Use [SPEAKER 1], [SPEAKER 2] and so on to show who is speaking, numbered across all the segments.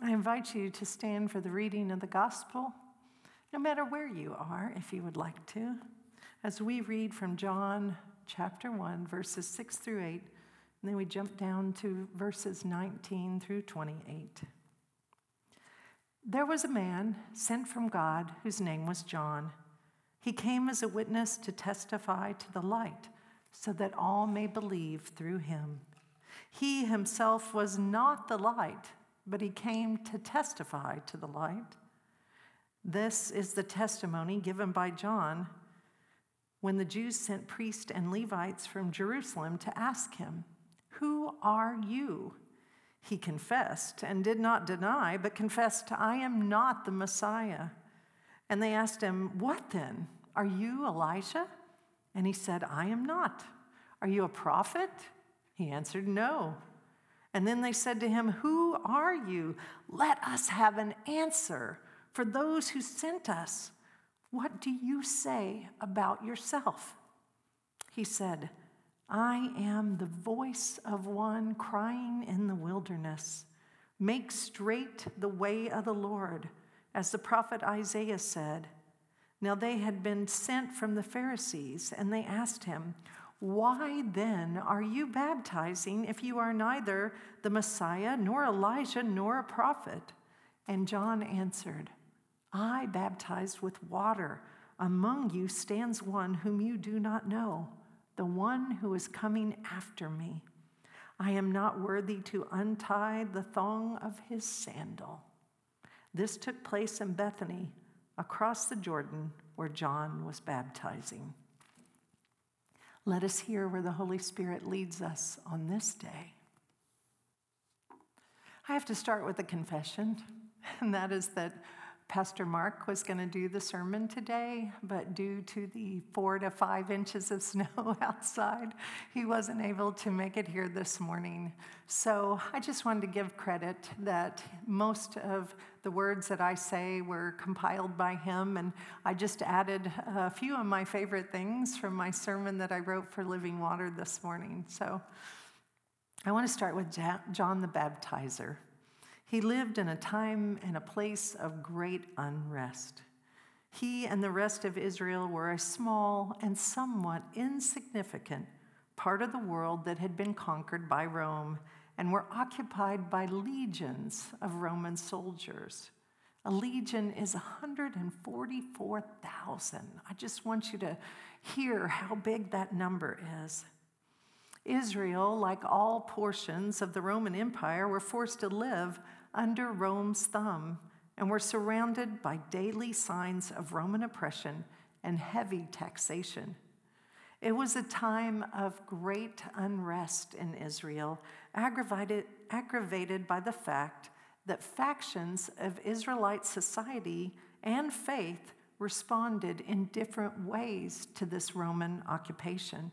[SPEAKER 1] I invite you to stand for the reading of the gospel, no matter where you are, if you would like to, as we read from John chapter 1, verses 6 through 8, and then we jump down to verses 19 through 28. There was a man sent from God whose name was John. He came as a witness to testify to the light, so that all may believe through him. He himself was not the light but he came to testify to the light. This is the testimony given by John when the Jews sent priests and Levites from Jerusalem to ask him, Who are you? He confessed and did not deny, but confessed, I am not the Messiah. And they asked him, What then? Are you Elijah? And he said, I am not. Are you a prophet? He answered, No. And then they said to him, Who are you? Let us have an answer for those who sent us. What do you say about yourself? He said, I am the voice of one crying in the wilderness. Make straight the way of the Lord, as the prophet Isaiah said. Now they had been sent from the Pharisees, and they asked him, why then are you baptizing if you are neither the Messiah, nor Elijah, nor a prophet? And John answered, I baptized with water. Among you stands one whom you do not know, the one who is coming after me. I am not worthy to untie the thong of his sandal. This took place in Bethany, across the Jordan, where John was baptizing. Let us hear where the Holy Spirit leads us on this day. I have to start with a confession, and that is that Pastor Mark was going to do the sermon today, but due to the four to five inches of snow outside, he wasn't able to make it here this morning. So I just wanted to give credit that most of the words that I say were compiled by him, and I just added a few of my favorite things from my sermon that I wrote for Living Water this morning. So I want to start with John the Baptizer. He lived in a time and a place of great unrest. He and the rest of Israel were a small and somewhat insignificant part of the world that had been conquered by Rome and were occupied by legions of Roman soldiers. A legion is 144,000. I just want you to hear how big that number is. Israel, like all portions of the Roman Empire, were forced to live under Rome's thumb and were surrounded by daily signs of Roman oppression and heavy taxation. It was a time of great unrest in Israel, aggravated, aggravated by the fact that factions of Israelite society and faith responded in different ways to this Roman occupation.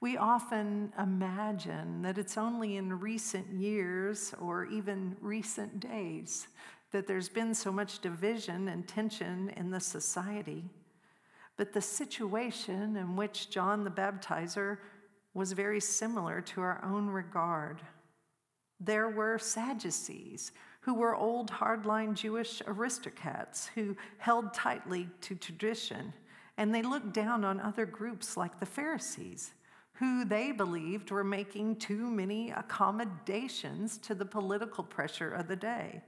[SPEAKER 1] We often imagine that it's only in recent years or even recent days that there's been so much division and tension in the society. But the situation in which John the Baptizer was very similar to our own regard. There were Sadducees, who were old hardline Jewish aristocrats who held tightly to tradition, and they looked down on other groups like the Pharisees who they believed were making too many accommodations to the political pressure of the day.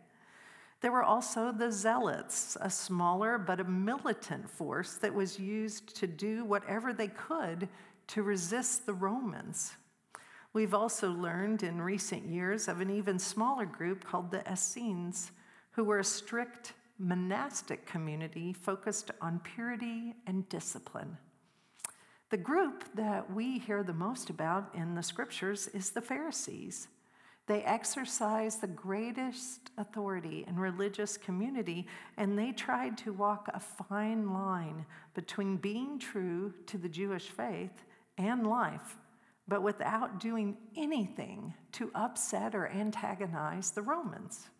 [SPEAKER 1] There were also the Zealots, a smaller but a militant force that was used to do whatever they could to resist the Romans. We've also learned in recent years of an even smaller group called the Essenes, who were a strict monastic community focused on purity and discipline. The group that we hear the most about in the scriptures is the Pharisees. They exercise the greatest authority in religious community, and they tried to walk a fine line between being true to the Jewish faith and life, but without doing anything to upset or antagonize the Romans.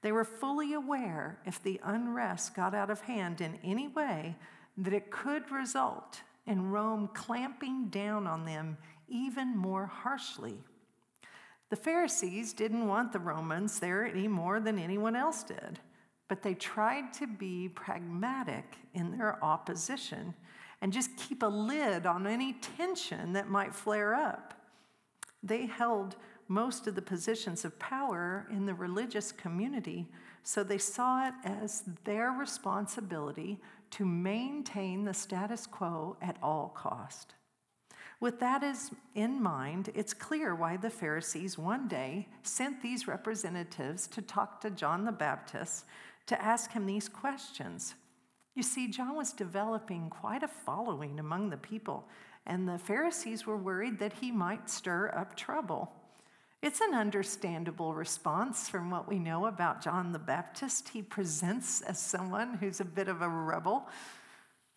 [SPEAKER 1] They were fully aware if the unrest got out of hand in any way that it could result and Rome clamping down on them even more harshly. The Pharisees didn't want the Romans there any more than anyone else did, but they tried to be pragmatic in their opposition and just keep a lid on any tension that might flare up. They held most of the positions of power in the religious community, so they saw it as their responsibility to maintain the status quo at all cost. With that in mind, it's clear why the Pharisees one day sent these representatives to talk to John the Baptist to ask him these questions. You see, John was developing quite a following among the people, and the Pharisees were worried that he might stir up trouble. It's an understandable response from what we know about John the Baptist. He presents as someone who's a bit of a rebel.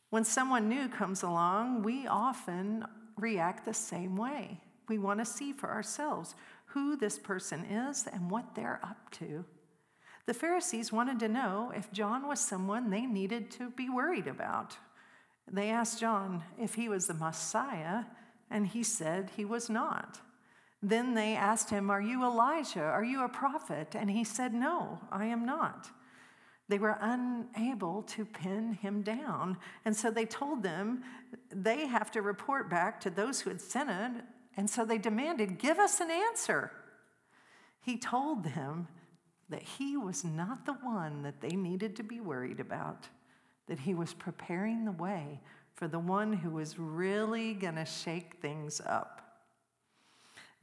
[SPEAKER 1] When someone new comes along, we often react the same way. We want to see for ourselves who this person is and what they're up to. The Pharisees wanted to know if John was someone they needed to be worried about. They asked John if he was the Messiah, and he said he was not. Then they asked him, Are you Elijah? Are you a prophet? And he said, No, I am not. They were unable to pin him down. And so they told them they have to report back to those who had sent it. And so they demanded, Give us an answer. He told them that he was not the one that they needed to be worried about, that he was preparing the way for the one who was really going to shake things up.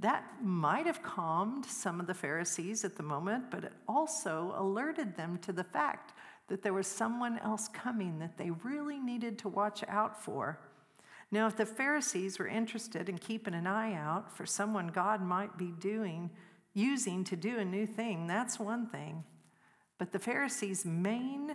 [SPEAKER 1] That might have calmed some of the Pharisees at the moment, but it also alerted them to the fact that there was someone else coming that they really needed to watch out for. Now, if the Pharisees were interested in keeping an eye out for someone God might be doing, using to do a new thing, that's one thing. But the Pharisees' main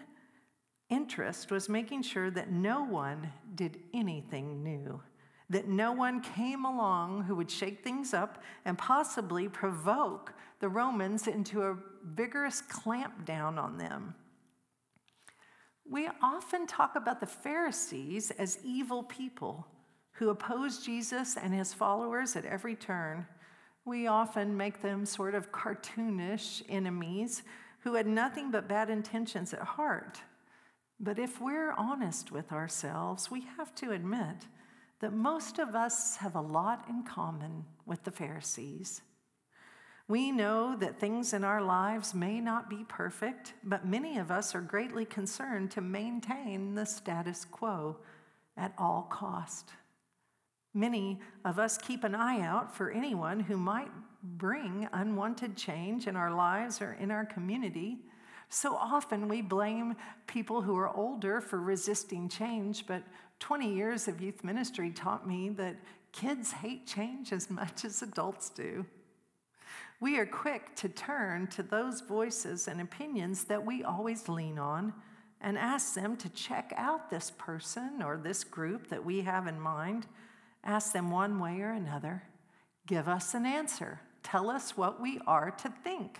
[SPEAKER 1] interest was making sure that no one did anything new that no one came along who would shake things up and possibly provoke the Romans into a vigorous clampdown on them. We often talk about the Pharisees as evil people who oppose Jesus and his followers at every turn. We often make them sort of cartoonish enemies who had nothing but bad intentions at heart. But if we're honest with ourselves, we have to admit that most of us have a lot in common with the Pharisees. We know that things in our lives may not be perfect, but many of us are greatly concerned to maintain the status quo at all cost. Many of us keep an eye out for anyone who might bring unwanted change in our lives or in our community. So often we blame people who are older for resisting change, but 20 years of youth ministry taught me that kids hate change as much as adults do. We are quick to turn to those voices and opinions that we always lean on and ask them to check out this person or this group that we have in mind. Ask them one way or another. Give us an answer. Tell us what we are to think.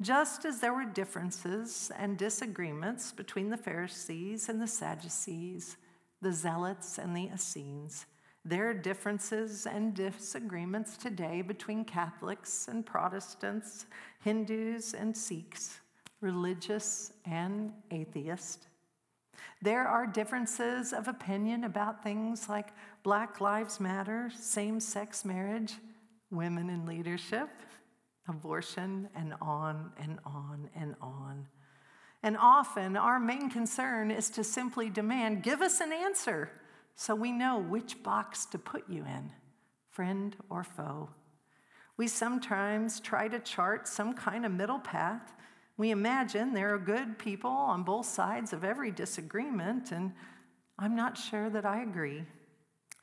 [SPEAKER 1] Just as there were differences and disagreements between the Pharisees and the Sadducees, the Zealots and the Essenes. There are differences and disagreements today between Catholics and Protestants, Hindus and Sikhs, religious and atheist. There are differences of opinion about things like Black Lives Matter, same sex marriage, women in leadership, abortion, and on and on and on. And often our main concern is to simply demand, give us an answer so we know which box to put you in, friend or foe. We sometimes try to chart some kind of middle path. We imagine there are good people on both sides of every disagreement, and I'm not sure that I agree.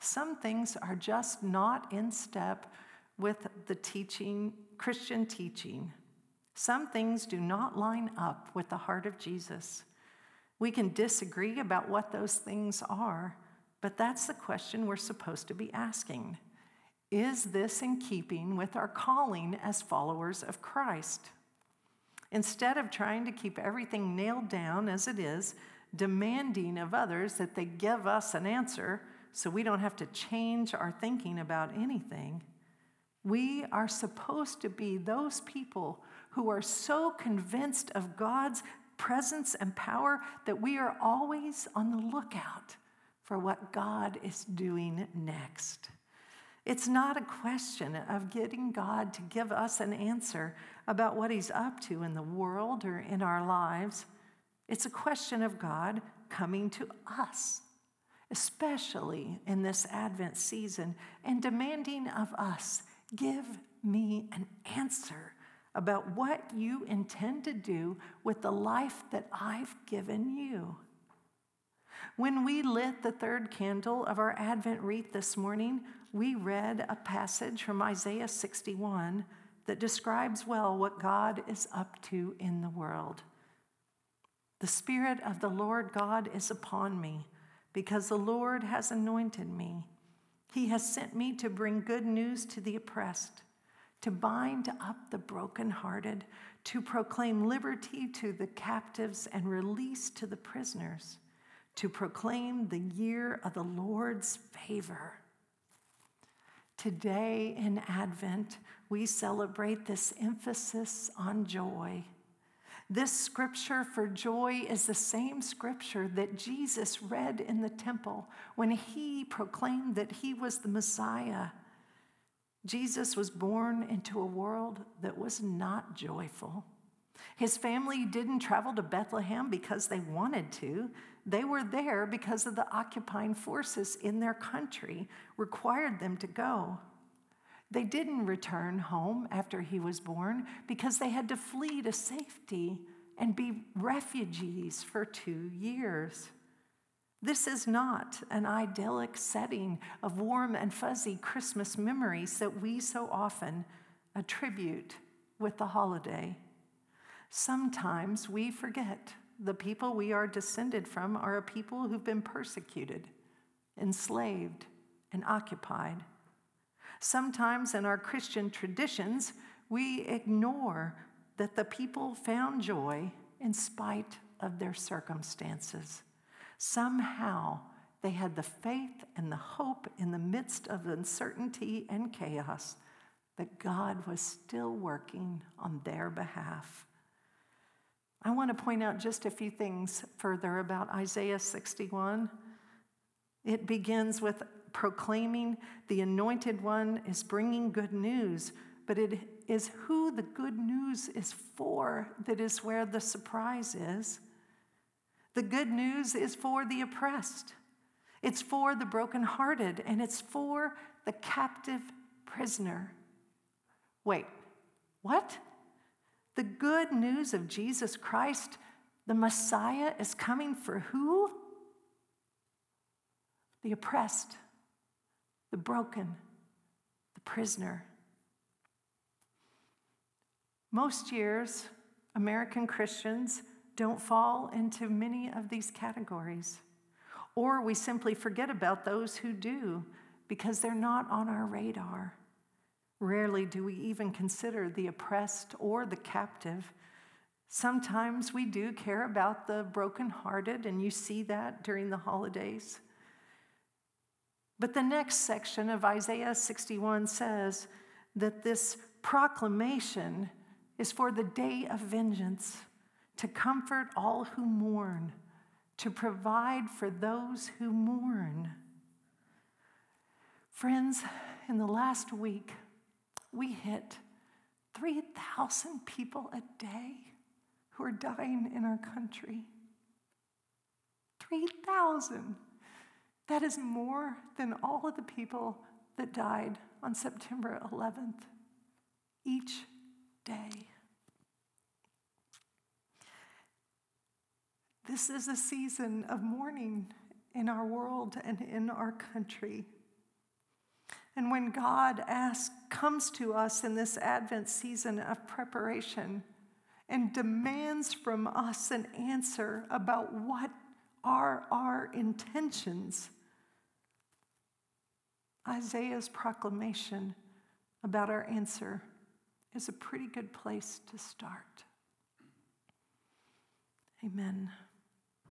[SPEAKER 1] Some things are just not in step with the teaching, Christian teaching. Some things do not line up with the heart of Jesus. We can disagree about what those things are, but that's the question we're supposed to be asking. Is this in keeping with our calling as followers of Christ? Instead of trying to keep everything nailed down as it is, demanding of others that they give us an answer so we don't have to change our thinking about anything, We are supposed to be those people who are so convinced of God's presence and power that we are always on the lookout for what God is doing next. It's not a question of getting God to give us an answer about what He's up to in the world or in our lives. It's a question of God coming to us, especially in this Advent season, and demanding of us give me an answer about what you intend to do with the life that I've given you. When we lit the third candle of our Advent wreath this morning, we read a passage from Isaiah 61 that describes well what God is up to in the world. The Spirit of the Lord God is upon me because the Lord has anointed me. He has sent me to bring good news to the oppressed, to bind up the brokenhearted, to proclaim liberty to the captives and release to the prisoners, to proclaim the year of the Lord's favor. Today in Advent, we celebrate this emphasis on joy. This scripture for joy is the same scripture that Jesus read in the temple when he proclaimed that he was the Messiah. Jesus was born into a world that was not joyful. His family didn't travel to Bethlehem because they wanted to. They were there because of the occupying forces in their country required them to go. They didn't return home after he was born because they had to flee to safety and be refugees for two years. This is not an idyllic setting of warm and fuzzy Christmas memories that we so often attribute with the holiday. Sometimes we forget the people we are descended from are a people who've been persecuted, enslaved, and occupied. Sometimes in our Christian traditions, we ignore that the people found joy in spite of their circumstances. Somehow, they had the faith and the hope in the midst of uncertainty and chaos that God was still working on their behalf. I want to point out just a few things further about Isaiah 61. It begins with proclaiming the anointed one is bringing good news, but it is who the good news is for that is where the surprise is. The good news is for the oppressed, it's for the brokenhearted, and it's for the captive prisoner. Wait, what? The good news of Jesus Christ, the Messiah, is coming for who? The oppressed the broken, the prisoner. Most years, American Christians don't fall into many of these categories. Or we simply forget about those who do because they're not on our radar. Rarely do we even consider the oppressed or the captive. Sometimes we do care about the brokenhearted, and you see that during the holidays. But the next section of Isaiah 61 says that this proclamation is for the day of vengeance, to comfort all who mourn, to provide for those who mourn. Friends, in the last week, we hit 3,000 people a day who are dying in our country. 3,000. That is more than all of the people that died on September 11th each day. This is a season of mourning in our world and in our country. And when God asks, comes to us in this Advent season of preparation and demands from us an answer about what are our intentions, Isaiah's proclamation about our answer is a pretty good place to start. Amen.